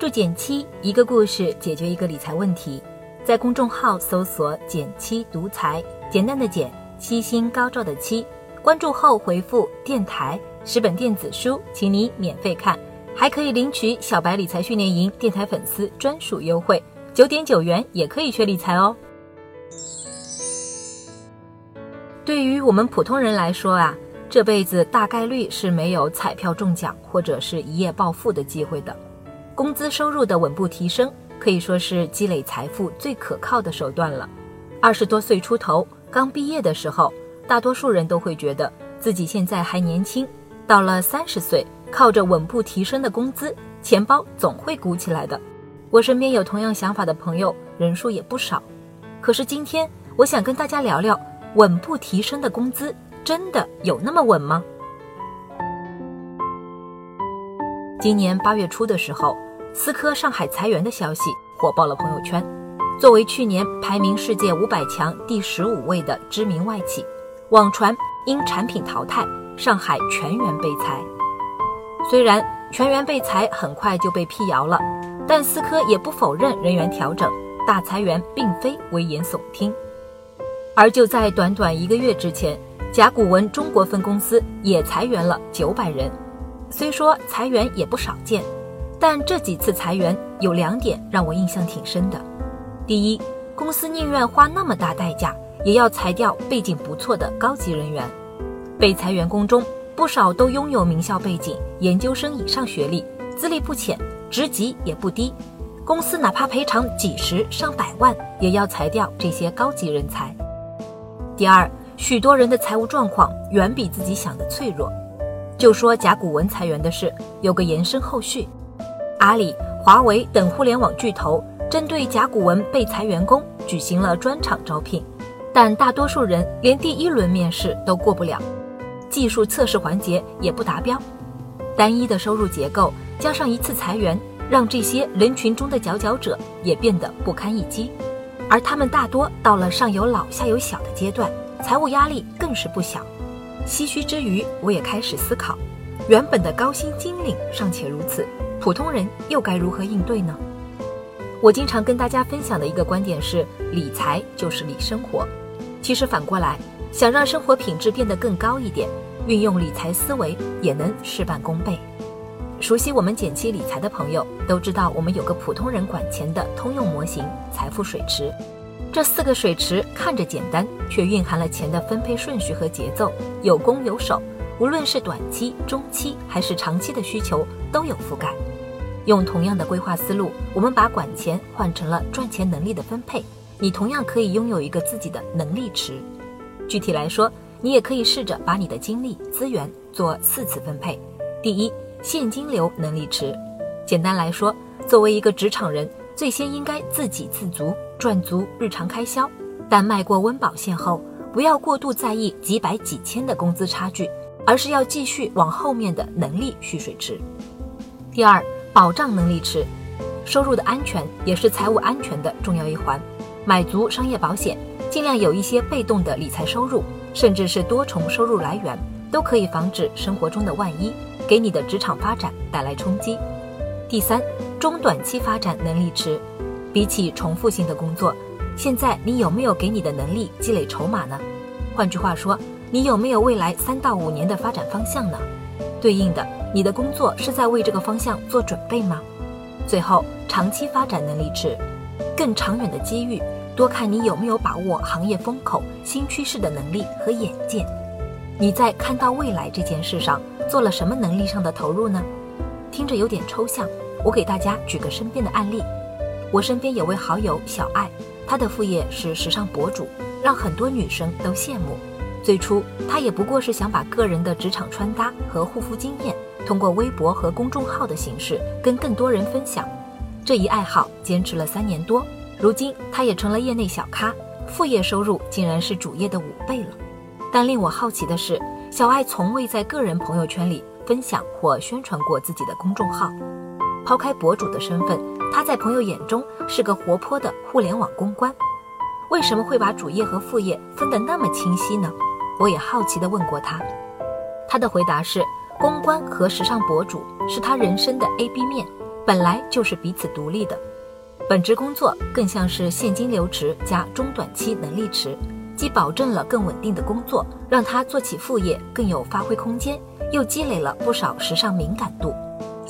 注减七，一个故事解决一个理财问题。在公众号搜索“减七独裁，简单的减，七星高照的七。关注后回复“电台”十本电子书，请你免费看，还可以领取小白理财训练营电台粉丝专属优惠，九点九元也可以学理财哦。对于我们普通人来说啊，这辈子大概率是没有彩票中奖或者是一夜暴富的机会的。工资收入的稳步提升，可以说是积累财富最可靠的手段了。二十多岁出头，刚毕业的时候，大多数人都会觉得自己现在还年轻。到了三十岁，靠着稳步提升的工资，钱包总会鼓起来的。我身边有同样想法的朋友，人数也不少。可是今天，我想跟大家聊聊，稳步提升的工资真的有那么稳吗？今年八月初的时候。思科上海裁员的消息火爆了朋友圈。作为去年排名世界五百强第十五位的知名外企，网传因产品淘汰，上海全员被裁。虽然全员被裁很快就被辟谣了，但思科也不否认人员调整，大裁员并非危言耸听。而就在短短一个月之前，甲骨文中国分公司也裁员了九百人。虽说裁员也不少见。但这几次裁员有两点让我印象挺深的。第一，公司宁愿花那么大代价，也要裁掉背景不错的高级人员。被裁员工中不少都拥有名校背景，研究生以上学历，资历不浅，职级也不低。公司哪怕赔偿几十上百万，也要裁掉这些高级人才。第二，许多人的财务状况远比自己想的脆弱。就说甲骨文裁员的事，有个延伸后续。阿里、华为等互联网巨头针对甲骨文被裁员工举行了专场招聘，但大多数人连第一轮面试都过不了，技术测试环节也不达标。单一的收入结构加上一次裁员，让这些人群中的佼佼者也变得不堪一击。而他们大多到了上有老下有小的阶段，财务压力更是不小。唏嘘之余，我也开始思考，原本的高薪金领尚且如此。普通人又该如何应对呢？我经常跟大家分享的一个观点是，理财就是理生活。其实反过来，想让生活品质变得更高一点，运用理财思维也能事半功倍。熟悉我们减七理财的朋友都知道，我们有个普通人管钱的通用模型——财富水池。这四个水池看着简单，却蕴含了钱的分配顺序和节奏，有攻有守。无论是短期、中期还是长期的需求，都有覆盖。用同样的规划思路，我们把管钱换成了赚钱能力的分配，你同样可以拥有一个自己的能力池。具体来说，你也可以试着把你的精力资源做四次分配。第一，现金流能力池。简单来说，作为一个职场人，最先应该自给自足，赚足日常开销。但迈过温饱线后，不要过度在意几百几千的工资差距。而是要继续往后面的能力蓄水池。第二，保障能力池，收入的安全也是财务安全的重要一环。买足商业保险，尽量有一些被动的理财收入，甚至是多重收入来源，都可以防止生活中的万一，给你的职场发展带来冲击。第三，中短期发展能力池，比起重复性的工作，现在你有没有给你的能力积累筹码呢？换句话说。你有没有未来三到五年的发展方向呢？对应的，你的工作是在为这个方向做准备吗？最后，长期发展能力池，更长远的机遇，多看你有没有把握行业风口、新趋势的能力和眼界。你在看到未来这件事上做了什么能力上的投入呢？听着有点抽象，我给大家举个身边的案例。我身边有位好友小爱，她的副业是时尚博主，让很多女生都羡慕。最初，他也不过是想把个人的职场穿搭和护肤经验，通过微博和公众号的形式跟更多人分享。这一爱好坚持了三年多，如今他也成了业内小咖，副业收入竟然是主业的五倍了。但令我好奇的是，小爱从未在个人朋友圈里分享或宣传过自己的公众号。抛开博主的身份，他在朋友眼中是个活泼的互联网公关。为什么会把主业和副业分得那么清晰呢？我也好奇地问过他，他的回答是：公关和时尚博主是他人生的 A、B 面，本来就是彼此独立的。本职工作更像是现金流池加中短期能力池，既保证了更稳定的工作，让他做起副业更有发挥空间，又积累了不少时尚敏感度；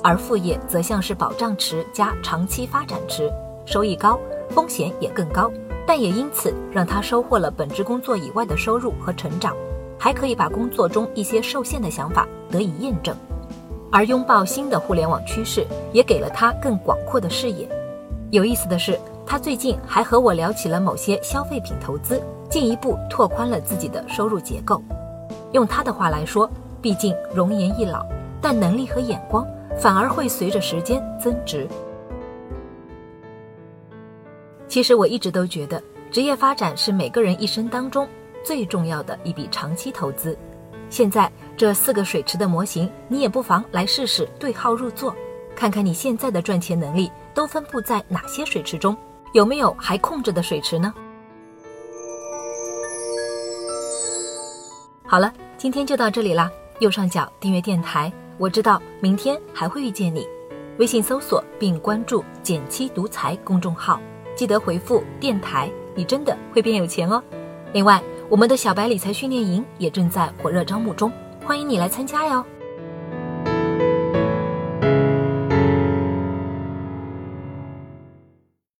而副业则像是保障池加长期发展池，收益高，风险也更高，但也因此让他收获了本职工作以外的收入和成长，还可以把工作中一些受限的想法得以验证。而拥抱新的互联网趋势，也给了他更广阔的视野。有意思的是，他最近还和我聊起了某些消费品投资，进一步拓宽了自己的收入结构。用他的话来说，毕竟容颜易老，但能力和眼光反而会随着时间增值。其实我一直都觉得，职业发展是每个人一生当中最重要的一笔长期投资。现在这四个水池的模型，你也不妨来试试对号入座，看看你现在的赚钱能力。都分布在哪些水池中？有没有还空着的水池呢？好了，今天就到这里啦。右上角订阅电台，我知道明天还会遇见你。微信搜索并关注“减七独裁”公众号，记得回复“电台”，你真的会变有钱哦。另外，我们的小白理财训练营也正在火热招募中，欢迎你来参加哟。